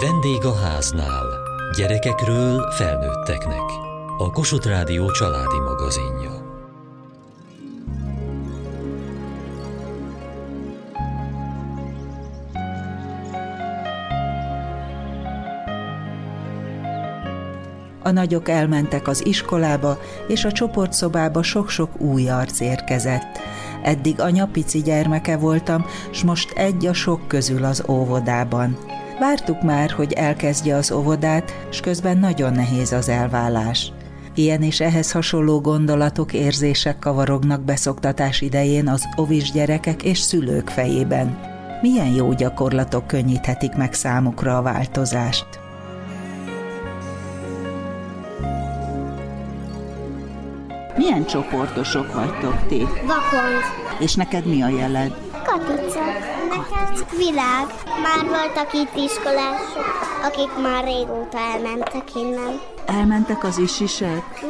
Vendég a háznál. Gyerekekről felnőtteknek. A Kossuth Rádió családi magazinja. A nagyok elmentek az iskolába, és a csoportszobába sok-sok új arc érkezett. Eddig anya pici gyermeke voltam, s most egy a sok közül az óvodában. Vártuk már, hogy elkezdje az óvodát, s közben nagyon nehéz az elvállás. Ilyen és ehhez hasonló gondolatok, érzések kavarognak beszoktatás idején az ovis gyerekek és szülők fejében. Milyen jó gyakorlatok könnyíthetik meg számukra a változást? Milyen csoportosok vagytok ti? Vakond. És neked mi a jeled? Katica. Nekem világ. Már voltak itt iskolások, akik már régóta elmentek innen. Elmentek az isisek?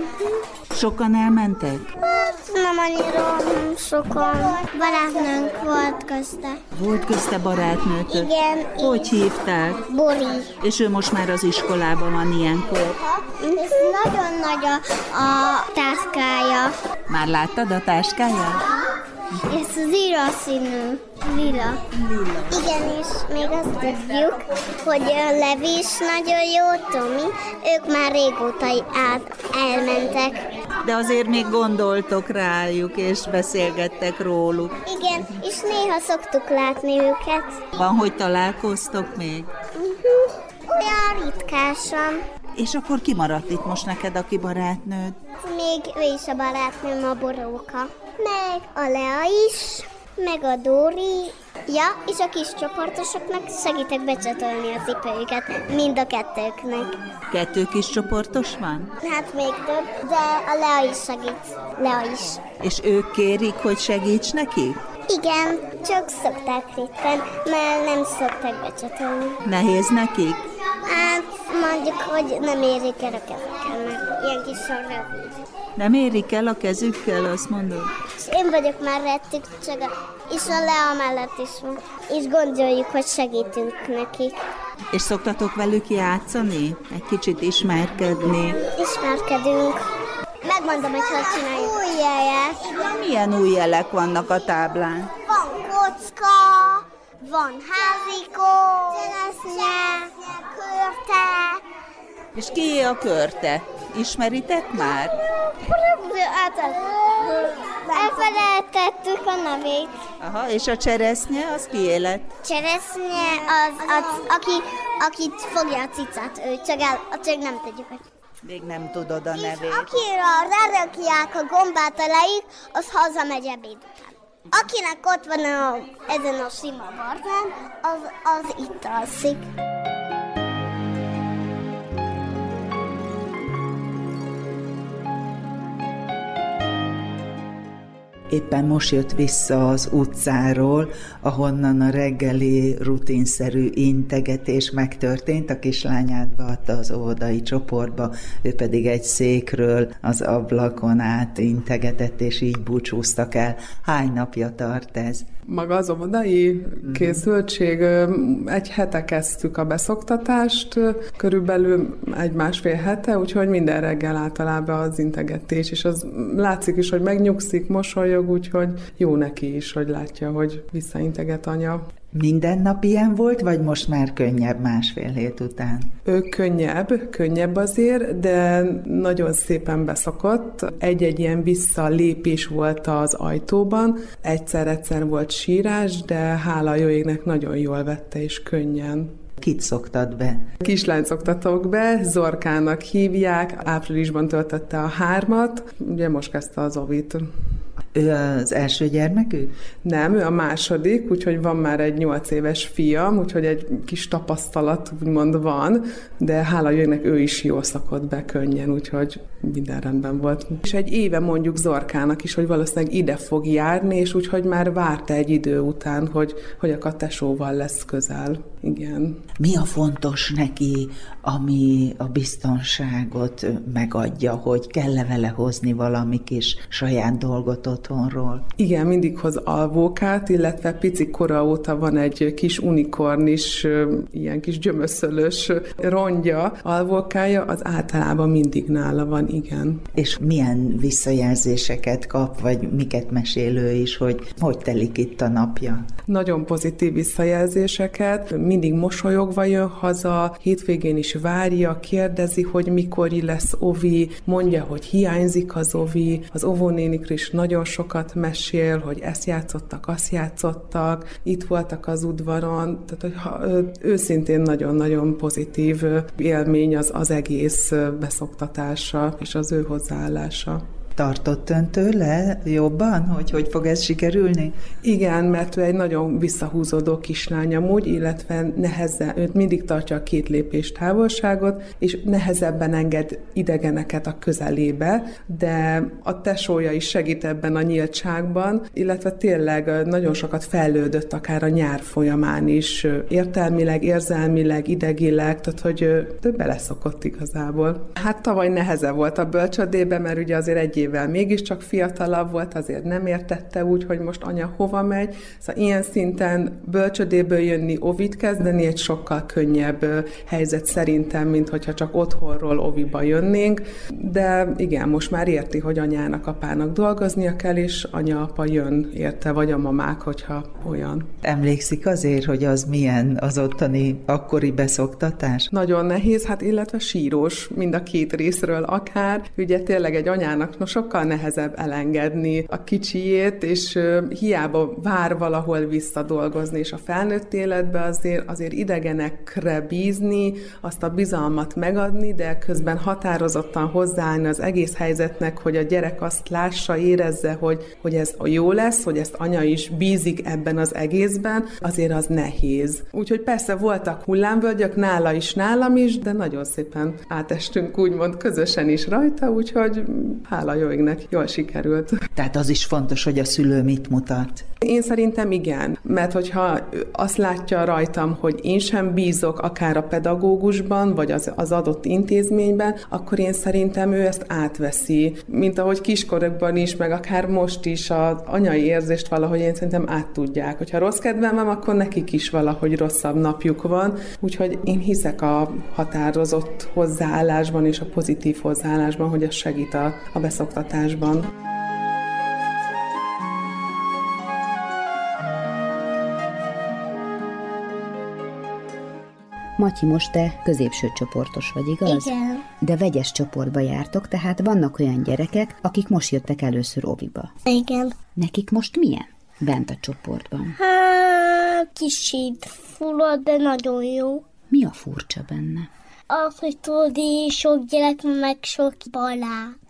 Sokan elmentek? Hát nem annyira nem sokan. Barátnőnk volt közte. Volt közte barátnőtök? Igen. Hogy hívták? Bori. És ő most már az iskolában van ilyenkor. És nagyon nagy a, a táskája. Már láttad a táskáját? Ez lila színű. Lila. Lila. Igen, és még azt tudjuk, hogy a Levi is nagyon jó, Tomi, ők már régóta át elmentek. De azért még gondoltok rájuk, és beszélgettek róluk. Igen, és néha szoktuk látni őket. Van, hogy találkoztok még? Uh-huh. Olyan ritkásan. És akkor ki maradt itt most neked, aki barátnőd? Még ő is a barátnőm, a Boróka. Meg a Lea is, meg a Dóri. Ja, és a kis csoportosoknak segítek becsatolni a cipőjüket, mind a kettőknek. Kettő kis csoportos van? Hát még több, de a Lea is segít. Lea is. És ők kérik, hogy segíts neki? Igen, csak szokták ritkán, mert nem szokták becsatolni. Nehéz nekik? Hát mondjuk, hogy nem érik el a kezekkel, mert ilyen kis rövid. Nem érik el a kezükkel, azt mondod? Én vagyok már rettük, csak a, és a Lea mellett is van. És gondoljuk, hogy segítünk nekik. És szoktatok velük játszani? Egy kicsit ismerkedni? Ismerkedünk. Megmondom, hogy hogy csináljuk. Új jelek. Milyen új jelek vannak a táblán? Van kocka, van házikó, cseresznye, körte. És ki a körte? Ismeritek már? Elfelejtettük a nevét. Aha, és a cseresznye, az ki lett? Cseresznye az, az aki, akit fogja a cicát, ő csak, el, csak nem tudjuk, hogy Még nem tudod a És nevét. akire rárakják a gombát elejük, az hazamegy ebéd után. Akinek ott van a, ezen a sima barnán, az, az itt alszik. Éppen most jött vissza az utcáról, ahonnan a reggeli rutinszerű integetés megtörtént. A kislányát beadta az óvodai csoportba, ő pedig egy székről az ablakon át integetett, és így búcsúztak el. Hány napja tart ez? Maga az óvodai készültség, ö, egy hete kezdtük a beszoktatást, körülbelül egy-másfél hete, úgyhogy minden reggel általában az integetés, és az látszik is, hogy megnyugszik, mosolyog, úgyhogy jó neki is, hogy látja, hogy visszainteget anya. Minden nap ilyen volt, vagy most már könnyebb másfél hét után? Ő könnyebb, könnyebb azért, de nagyon szépen beszokott. Egy-egy ilyen visszalépés volt az ajtóban. Egyszer-egyszer volt sírás, de hála jó égnek nagyon jól vette és könnyen. Kit szoktad be? Kislányt szoktatok be, Zorkának hívják, áprilisban töltötte a hármat, ugye most kezdte az ovit. Ő az első gyermekük? Nem, ő a második, úgyhogy van már egy nyolc éves fiam, úgyhogy egy kis tapasztalat úgymond van, de hála jönnek ő is jól szakott be könnyen, úgyhogy minden rendben volt. És egy éve mondjuk Zorkának is, hogy valószínűleg ide fog járni, és úgyhogy már várta egy idő után, hogy, hogy a tesóval lesz közel. Igen. Mi a fontos neki, ami a biztonságot megadja, hogy kell-e vele hozni valami kis saját dolgot otthonról. Igen, mindig hoz alvókát, illetve pici kora óta van egy kis unikornis, ilyen kis gyömöszölös rongya, alvókája, az általában mindig nála van, igen. És milyen visszajelzéseket kap, vagy miket mesél ő is, hogy hogy telik itt a napja? Nagyon pozitív visszajelzéseket, mindig mosolyogva jön haza, hétvégén is várja, kérdezi, hogy mikor lesz ovi, mondja, hogy hiányzik az ovi, az óvónénikről is nagyon sokat mesél, hogy ezt játszottak, azt játszottak, itt voltak az udvaron, tehát hogy ha, őszintén nagyon-nagyon pozitív élmény az, az egész beszoktatása és az ő hozzáállása. Tartott ön tőle jobban, hogy hogy fog ez sikerülni? Igen, mert ő egy nagyon visszahúzódó kislány amúgy, illetve nehezen, őt mindig tartja a két lépés távolságot, és nehezebben enged idegeneket a közelébe, de a tesója is segít ebben a nyíltságban, illetve tényleg nagyon sokat fejlődött akár a nyár folyamán is, értelmileg, érzelmileg, idegileg, tehát hogy több beleszokott igazából. Hát tavaly nehezebb volt a bölcsödébe, mert ugye azért egy évvel mégiscsak fiatalabb volt, azért nem értette úgy, hogy most anya hova megy. Szóval ilyen szinten bölcsödéből jönni, ovit kezdeni egy sokkal könnyebb helyzet szerintem, mint hogyha csak otthonról oviba jönnénk. De igen, most már érti, hogy anyának, apának dolgoznia kell, és anya-apa jön érte, vagy a mamák, hogyha olyan. Emlékszik azért, hogy az milyen az ottani akkori beszoktatás? Nagyon nehéz, hát illetve sírós mind a két részről akár. Ugye tényleg egy anyának, nos sokkal nehezebb elengedni a kicsiét, és hiába vár valahol visszadolgozni, és a felnőtt életbe azért, azért idegenekre bízni, azt a bizalmat megadni, de közben határozottan hozzáállni az egész helyzetnek, hogy a gyerek azt lássa, érezze, hogy, hogy ez jó lesz, hogy ezt anya is bízik ebben az egészben, azért az nehéz. Úgyhogy persze voltak hullámvölgyök, nála is, nálam is, de nagyon szépen átestünk úgymond közösen is rajta, úgyhogy hála jó jó égnek, jól sikerült. Tehát az is fontos, hogy a szülő mit mutat. Én szerintem igen, mert hogyha azt látja rajtam, hogy én sem bízok akár a pedagógusban, vagy az, az adott intézményben, akkor én szerintem ő ezt átveszi, mint ahogy kiskorokban is, meg akár most is az anyai érzést valahogy én szerintem át tudják. Hogyha rossz kedvem van, akkor nekik is valahogy rosszabb napjuk van, úgyhogy én hiszek a határozott hozzáállásban és a pozitív hozzáállásban, hogy ez segít a, a beszoktatásban. Matyi, most te középső csoportos vagy, igaz? Igen. De vegyes csoportba jártok, tehát vannak olyan gyerekek, akik most jöttek először óviba. Igen. Nekik most milyen? Bent a csoportban. Hát, kicsit fulad, de nagyon jó. Mi a furcsa benne? Az, hogy tudod, sok gyerek, meg sok barát.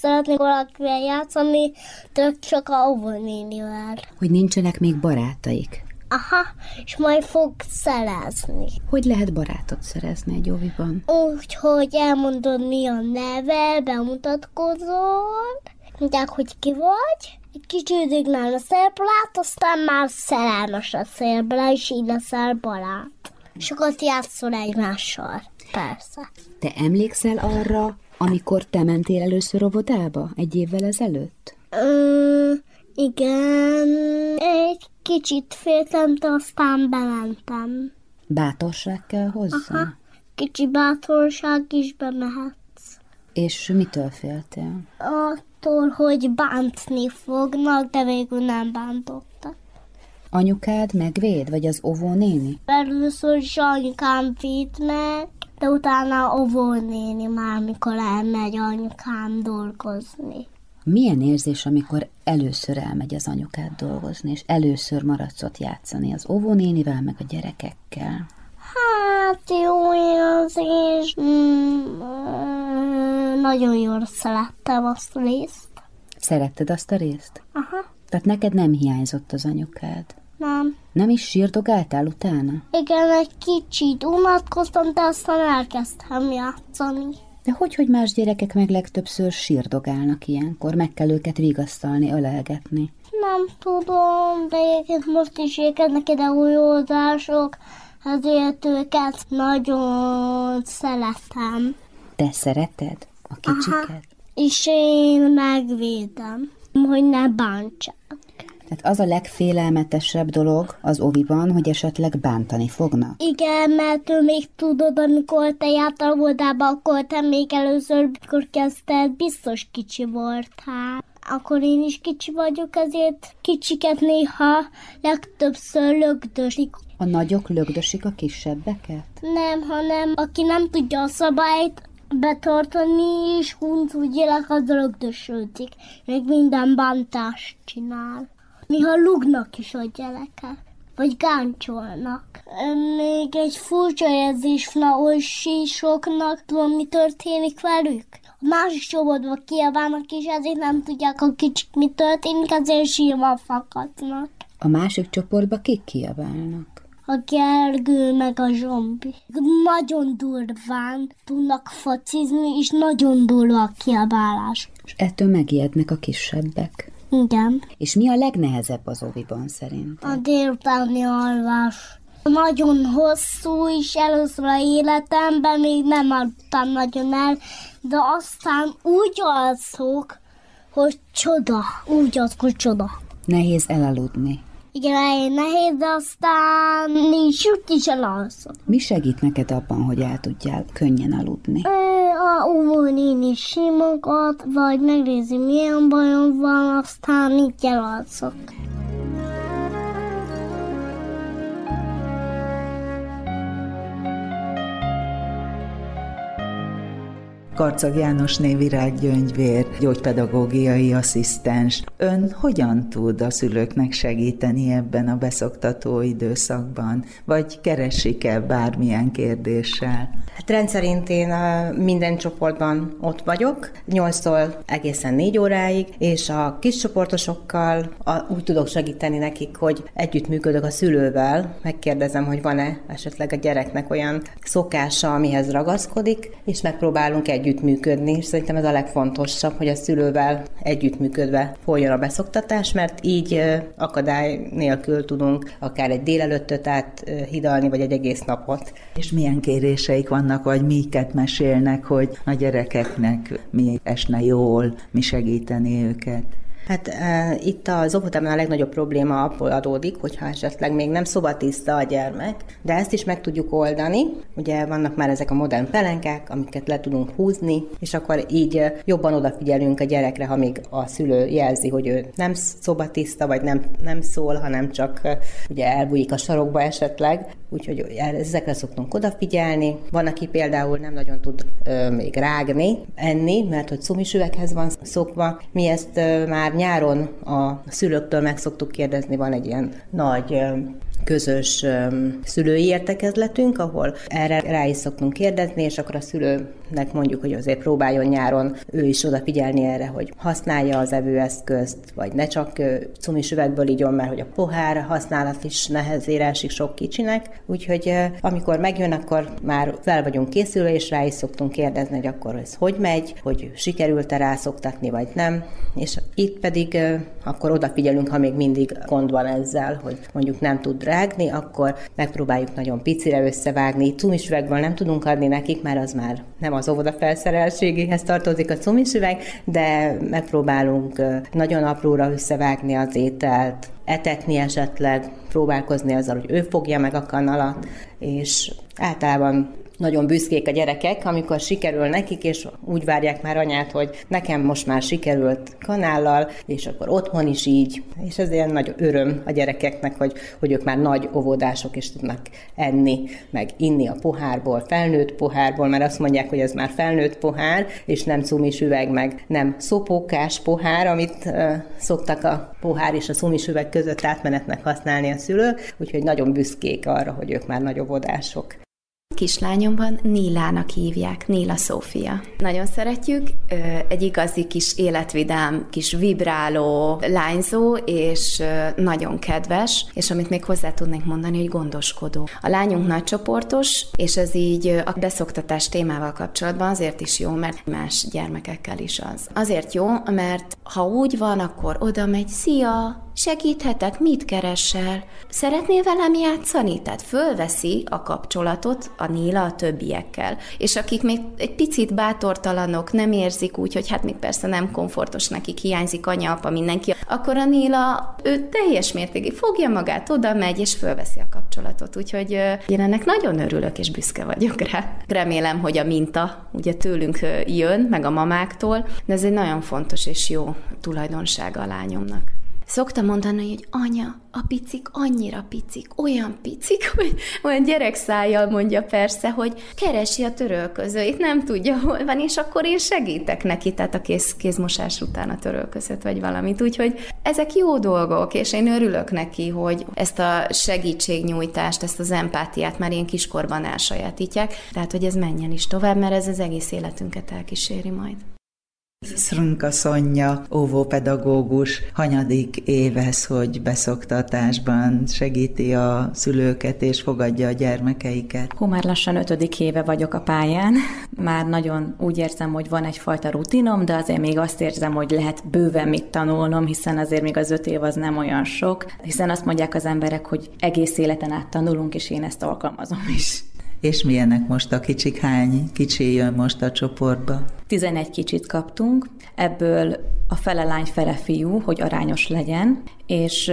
Szeretnék valakivel játszani, de csak a óvónénivel. Hogy nincsenek még barátaik. Aha, és majd fog szerezni. Hogy lehet barátot szerezni egy óviban? Úgy, hogy elmondod mi a neve, bemutatkozol, mondják, hogy ki vagy, egy kicsit ignál a szerbarát, aztán már szerelmes a szélbe, és így leszel barát. Sokat játszol egymással, persze. Te emlékszel arra, amikor te mentél először óvodába egy évvel ezelőtt? Ö, igen, egy kicsit féltem, de aztán bementem. Bátorság kell hozzá? Aha, kicsi bátorság is bemehetsz. És mitől féltél? Attól, hogy bántni fognak, de végül nem bántottak. Anyukád megvéd, vagy az óvónéni? Először is anyukám vitt meg, de utána óvónéni már, mikor elmegy anyukám dolgozni. Milyen érzés, amikor először elmegy az anyukád dolgozni, és először maradsz ott játszani az óvónénivel, meg a gyerekekkel? Hát jó érzés. Mm, ö, nagyon jól szerettem azt a részt. Szeretted azt a részt? Aha, Tehát neked nem hiányzott az anyukád? Nem. Nem is sírdogáltál utána? Igen, egy kicsit unatkoztam, de aztán elkezdtem játszani. De hogy, hogy más gyerekek meg legtöbbször sírdogálnak ilyenkor, meg kell őket vigasztalni, ölelgetni. Nem tudom, de egyébként most is ékednek ide új oldások, ezért őket nagyon szeretem. Te szereted a kicsiket? És én megvédem. hogy ne bántsák. Tehát az a legfélelmetesebb dolog az oviban, hogy esetleg bántani fognak? Igen, mert ő még tudod, amikor te jártál óvodába, akkor te még először, mikor kezdted, biztos kicsi voltál. Akkor én is kicsi vagyok, ezért kicsiket néha legtöbbször lögdösik. A nagyok lögdösik a kisebbeket? Nem, hanem aki nem tudja a szabályt betartani, és huncúgyilag az lögdösödik. Meg minden bántást csinál. Néha lugnak is a gyerekek, vagy gáncsolnak. Még egy furcsa érzés van, hogy soknak, tudom, mi történik velük. A másik csoportban kiabálnak, és ezért nem tudják a kicsik, mi történik, azért sírva fakadnak. A másik csoportban kik kiabálnak? a Gergő meg a zombi. Nagyon durván tudnak focizni, és nagyon durva a kiabálás. És ettől megijednek a kisebbek. Igen. És mi a legnehezebb az oviban szerint? A délutáni alvás. Nagyon hosszú is először a életemben, még nem adtam nagyon el, de aztán úgy alszok, hogy csoda. Úgy alszok, hogy csoda. Nehéz elaludni. Igen, elején nehéz, de aztán nincs úgy is elalszom. Mi segít neked abban, hogy el tudjál könnyen aludni? A óvónéni simogat, vagy megnézi, milyen bajom van, aztán így elalszok. Karcag Jánosné virággyöngyvér, gyógypedagógiai asszisztens. Ön hogyan tud a szülőknek segíteni ebben a beszoktató időszakban? Vagy keresik-e bármilyen kérdéssel? Hát rendszerint én minden csoportban ott vagyok, 8-tól egészen 4 óráig, és a kis csoportosokkal úgy tudok segíteni nekik, hogy együttműködök a szülővel, megkérdezem, hogy van-e esetleg a gyereknek olyan szokása, amihez ragaszkodik, és megpróbálunk együttműködni, és szerintem ez a legfontosabb, hogy a szülővel együttműködve folyjon a beszoktatás, mert így akadály nélkül tudunk akár egy délelőttöt áthidalni, vagy egy egész napot. És milyen kéréseik van vannak, vagy miket mesélnek, hogy a gyerekeknek mi esne jól, mi segíteni őket. Hát e, itt az óvodában a legnagyobb probléma abból adódik, hogyha esetleg még nem szobatiszta a gyermek, de ezt is meg tudjuk oldani. Ugye vannak már ezek a modern pelenkák, amiket le tudunk húzni, és akkor így jobban odafigyelünk a gyerekre, ha még a szülő jelzi, hogy ő nem szobatiszta, vagy nem, nem szól, hanem csak ugye elbújik a sarokba esetleg, úgyhogy ezekre szoktunk odafigyelni. Van, aki például nem nagyon tud ö, még rágni, enni, mert hogy cumisüveghez van szokva. Mi ezt ö, már nyáron a szülőktől meg szoktuk kérdezni, van egy ilyen nagy közös szülői értekezletünk, ahol erre rá is szoktunk kérdezni, és akkor a szülőnek mondjuk, hogy azért próbáljon nyáron ő is odafigyelni erre, hogy használja az evőeszközt, vagy ne csak cumis üvegből igyon, mert hogy a pohár használat is nehezére esik sok kicsinek. Úgyhogy amikor megjön, akkor már fel vagyunk készülve, és rá is szoktunk kérdezni, hogy akkor ez hogy megy, hogy sikerült-e rászoktatni, vagy nem. És itt pedig akkor odafigyelünk, ha még mindig gond van ezzel, hogy mondjuk nem tud rágni, akkor megpróbáljuk nagyon picire összevágni. Cumisüvegből nem tudunk adni nekik, mert az már nem az óvoda felszereltségéhez tartozik a cumisüveg, de megpróbálunk nagyon apróra összevágni az ételt, etetni esetleg, próbálkozni azzal, hogy ő fogja meg a kanalat, és általában nagyon büszkék a gyerekek, amikor sikerül nekik, és úgy várják már anyát, hogy nekem most már sikerült kanállal, és akkor otthon is így. És ez ilyen nagy öröm a gyerekeknek, hogy, hogy ők már nagy óvodások is tudnak enni, meg inni a pohárból, felnőtt pohárból, mert azt mondják, hogy ez már felnőtt pohár, és nem cumis üveg, meg nem szopókás pohár, amit uh, szoktak a pohár és a cumis üveg között átmenetnek használni a szülők, úgyhogy nagyon büszkék arra, hogy ők már nagy óvodások. Kislányomban Nílának hívják, Níla Szófia. Nagyon szeretjük, egy igazi kis életvidám, kis vibráló lányzó, és nagyon kedves, és amit még hozzá tudnék mondani, hogy gondoskodó. A lányunk nagycsoportos, és ez így a beszoktatás témával kapcsolatban azért is jó, mert más gyermekekkel is az. Azért jó, mert ha úgy van, akkor oda megy, szia, segíthetek, mit keresel? Szeretnél velem játszani? Tehát fölveszi a kapcsolatot a Néla a többiekkel. És akik még egy picit bátortalanok, nem érzik úgy, hogy hát még persze nem komfortos nekik, hiányzik anya, apa, mindenki, akkor a Néla, ő teljes mértékig fogja magát, oda megy, és fölveszi a kapcsolatot. Úgyhogy én ennek nagyon örülök, és büszke vagyok rá. Remélem, hogy a minta ugye tőlünk jön, meg a mamáktól, de ez egy nagyon fontos és jó tulajdonsága a lányomnak. Szoktam mondani, hogy anya, a picik annyira picik, olyan picik, hogy olyan gyerekszájjal mondja persze, hogy keresi a törölközőit, nem tudja, hol van, és akkor én segítek neki, tehát a kéz, kézmosás után a törölközött, vagy valamit. Úgyhogy ezek jó dolgok, és én örülök neki, hogy ezt a segítségnyújtást, ezt az empátiát már ilyen kiskorban elsajátítják, tehát hogy ez menjen is tovább, mert ez az egész életünket elkíséri majd. Szrunka Szonya, óvópedagógus, hanyadik évez, hogy beszoktatásban segíti a szülőket és fogadja a gyermekeiket. Hú, már lassan ötödik éve vagyok a pályán. Már nagyon úgy érzem, hogy van egyfajta rutinom, de azért még azt érzem, hogy lehet bőven mit tanulnom, hiszen azért még az öt év az nem olyan sok, hiszen azt mondják az emberek, hogy egész életen át tanulunk, és én ezt alkalmazom is. És milyenek most a kicsik? Hány kicsi jön most a csoportba? 11 kicsit kaptunk, ebből a fele lány, fele fiú, hogy arányos legyen, és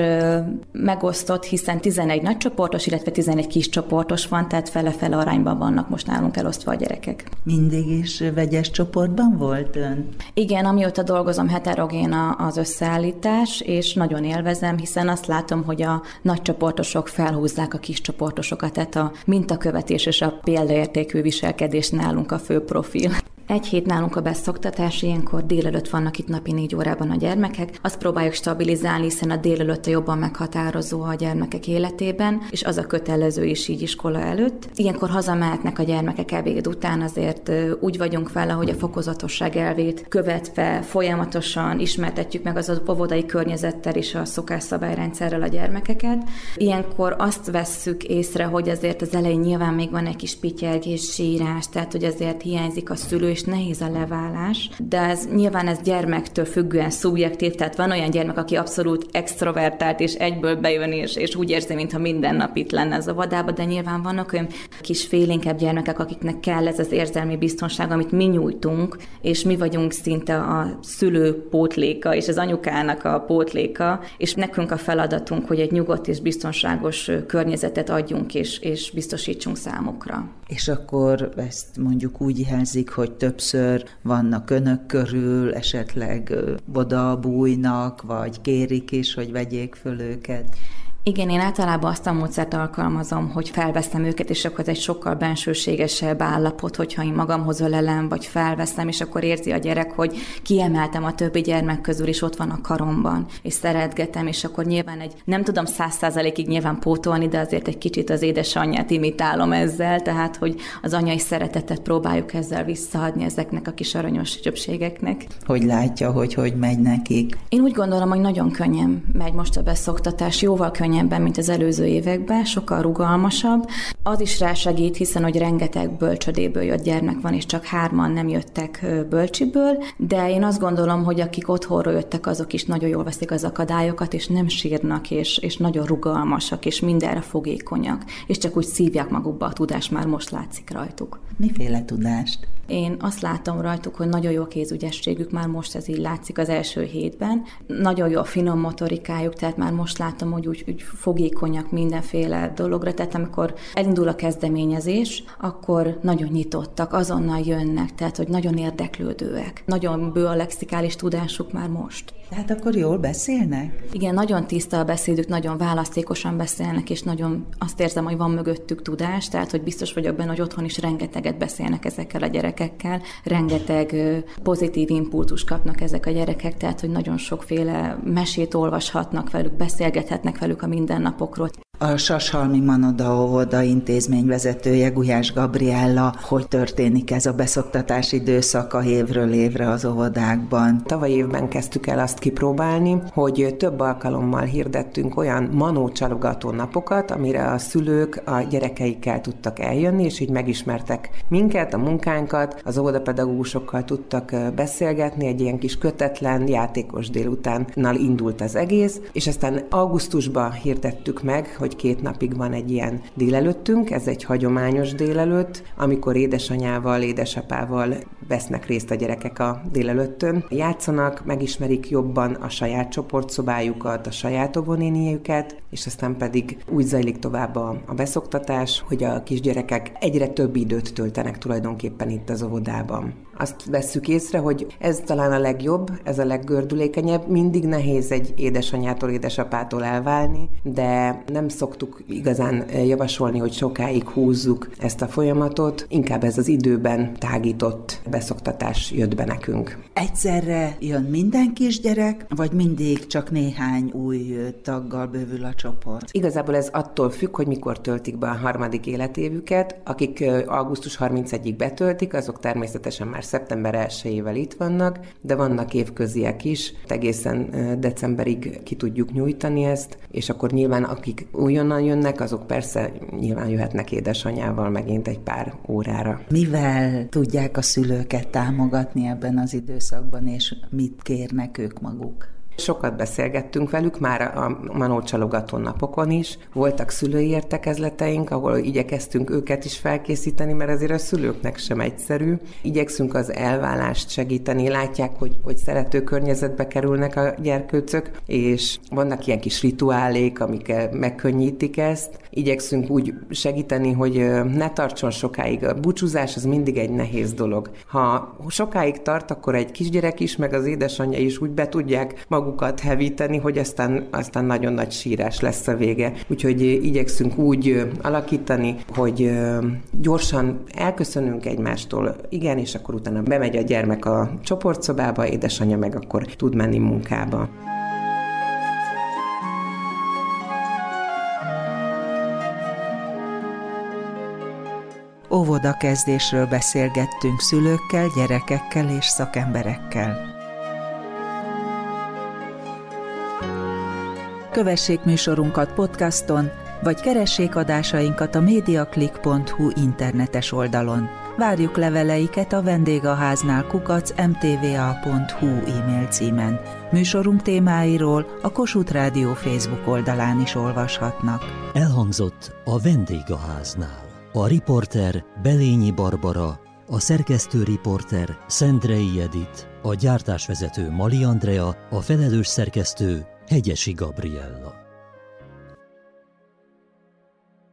megosztott, hiszen 11 nagy csoportos, illetve 11 kis csoportos van, tehát fele-fele arányban vannak most nálunk elosztva a gyerekek. Mindig is vegyes csoportban volt ön? Igen, amióta dolgozom, heterogén az összeállítás, és nagyon élvezem, hiszen azt látom, hogy a nagy csoportosok felhúzzák a kis csoportosokat, tehát a mintakövetés és a példaértékű viselkedés nálunk a fő profil. Egy hét nálunk a beszoktatás, ilyenkor délelőtt vannak itt napi négy órában a gyermekek. Azt próbáljuk stabilizálni, hiszen a délelőtt a jobban meghatározó a gyermekek életében, és az a kötelező is így iskola előtt. Ilyenkor hazamehetnek a gyermekek ebéd után, azért úgy vagyunk vele, hogy a fokozatosság elvét követve folyamatosan ismertetjük meg az óvodai környezettel és a szokásszabályrendszerrel a gyermekeket. Ilyenkor azt vesszük észre, hogy azért az elején nyilván még van egy kis pityelgés, sírás, tehát hogy azért hiányzik a szülő és nehéz a leválás, de ez nyilván ez gyermektől függően szubjektív, tehát van olyan gyermek, aki abszolút extrovertált, és egyből bejön, és, és úgy érzi, mintha minden nap itt lenne az a vadába, de nyilván vannak olyan kis félénkebb gyermekek, akiknek kell ez az érzelmi biztonság, amit mi nyújtunk, és mi vagyunk szinte a szülő pótléka, és az anyukának a pótléka, és nekünk a feladatunk, hogy egy nyugodt és biztonságos környezetet adjunk, és, és biztosítsunk számukra. És akkor ezt mondjuk úgy jelzik, hogy többször vannak önök körül, esetleg oda bújnak, vagy kérik is, hogy vegyék föl őket. Igen, én általában azt a módszert alkalmazom, hogy felveszem őket, és akkor ez egy sokkal bensőségesebb állapot, hogyha én magamhoz ölelem, vagy felveszem, és akkor érzi a gyerek, hogy kiemeltem a többi gyermek közül, és ott van a karomban, és szeretgetem, és akkor nyilván egy, nem tudom száz százalékig nyilván pótolni, de azért egy kicsit az édesanyját imitálom ezzel, tehát, hogy az anyai szeretetet próbáljuk ezzel visszaadni ezeknek a kis aranyos többségeknek. Hogy látja, hogy hogy megy nekik? Én úgy gondolom, hogy nagyon könnyen megy most a beszoktatás, jóval könnyebb könnyebben, mint az előző években, sokkal rugalmasabb. Az is rásegít, hiszen hogy rengeteg bölcsödéből jött gyermek van, és csak hárman nem jöttek bölcsiből, de én azt gondolom, hogy akik otthonról jöttek, azok is nagyon jól veszik az akadályokat, és nem sírnak, és, és nagyon rugalmasak, és mindenre fogékonyak, és csak úgy szívják magukba a tudást, már most látszik rajtuk. Miféle tudást? Én azt látom rajtuk, hogy nagyon jó a kézügyességük, már most ez így látszik az első hétben. Nagyon jó a finom motorikájuk, tehát már most látom, hogy úgy, úgy fogékonyak mindenféle dologra, tehát amikor elindul a kezdeményezés, akkor nagyon nyitottak, azonnal jönnek, tehát hogy nagyon érdeklődőek. Nagyon bő a lexikális tudásuk már most. Tehát akkor jól beszélnek? Igen, nagyon tiszta a beszédük, nagyon választékosan beszélnek, és nagyon azt érzem, hogy van mögöttük tudás, tehát hogy biztos vagyok benne, hogy otthon is rengeteget beszélnek ezekkel a gyerekekkel, rengeteg pozitív impulzus kapnak ezek a gyerekek, tehát hogy nagyon sokféle mesét olvashatnak velük, beszélgethetnek velük a mindennapokról. A Sashalmi Manoda óvoda intézmény vezetője Gulyás Gabriella, hogy történik ez a beszoktatási időszak a évről évre az óvodákban. Tavaly évben kezdtük el azt kipróbálni, hogy több alkalommal hirdettünk olyan manó csalogató napokat, amire a szülők a gyerekeikkel tudtak eljönni, és így megismertek minket, a munkánkat, az óvodapedagógusokkal tudtak beszélgetni, egy ilyen kis kötetlen, játékos délutánnal indult az egész, és aztán augusztusban hirdettük meg, hogy két napig van egy ilyen délelőttünk, ez egy hagyományos délelőtt, amikor édesanyával, édesapával vesznek részt a gyerekek a délelőttön. Játszanak, megismerik jobban a saját csoportszobájukat, a saját óvonéniüket, és aztán pedig úgy zajlik tovább a beszoktatás, hogy a kisgyerekek egyre több időt töltenek tulajdonképpen itt az óvodában. Azt vesszük észre, hogy ez talán a legjobb, ez a leggördülékenyebb. Mindig nehéz egy édesanyától, édesapától elválni, de nem szoktuk igazán javasolni, hogy sokáig húzzuk ezt a folyamatot. Inkább ez az időben tágított beszoktatás jött be nekünk. Egyszerre jön minden kisgyerek, vagy mindig csak néhány új taggal bővül a csoport? Igazából ez attól függ, hogy mikor töltik be a harmadik életévüket. Akik augusztus 31-ig betöltik, azok természetesen már szeptember 1-ével itt vannak, de vannak évköziek is. Egészen decemberig ki tudjuk nyújtani ezt, és akkor nyilván akik újonnan jönnek, azok persze nyilván jöhetnek édesanyával megint egy pár órára. Mivel tudják a szülőket támogatni ebben az időszakban, és mit kérnek ők maguk? Sokat beszélgettünk velük, már a Manó csalogató napokon is. Voltak szülői értekezleteink, ahol igyekeztünk őket is felkészíteni, mert azért a szülőknek sem egyszerű. Igyekszünk az elválást segíteni, látják, hogy, hogy szerető környezetbe kerülnek a gyerkőcök, és vannak ilyen kis rituálék, amik megkönnyítik ezt. Igyekszünk úgy segíteni, hogy ne tartson sokáig. A búcsúzás az mindig egy nehéz dolog. Ha sokáig tart, akkor egy kisgyerek is, meg az édesanyja is úgy be tudják magukat hevíteni, hogy aztán, aztán nagyon nagy sírás lesz a vége. Úgyhogy igyekszünk úgy alakítani, hogy gyorsan elköszönünk egymástól, igen, és akkor utána bemegy a gyermek a csoportszobába, édesanyja meg akkor tud menni munkába. Óvodakezdésről beszélgettünk szülőkkel, gyerekekkel és szakemberekkel. Kövessék műsorunkat podcaston, vagy keressék adásainkat a mediaclick.hu internetes oldalon. Várjuk leveleiket a vendégháznál kukac mtva.hu e-mail címen. Műsorunk témáiról a Kossuth Rádió Facebook oldalán is olvashatnak. Elhangzott a vendégháznál. A riporter Belényi Barbara, a szerkesztő riporter Szendrei Edit, a gyártásvezető Mali Andrea, a felelős szerkesztő Hegyesi Gabriella.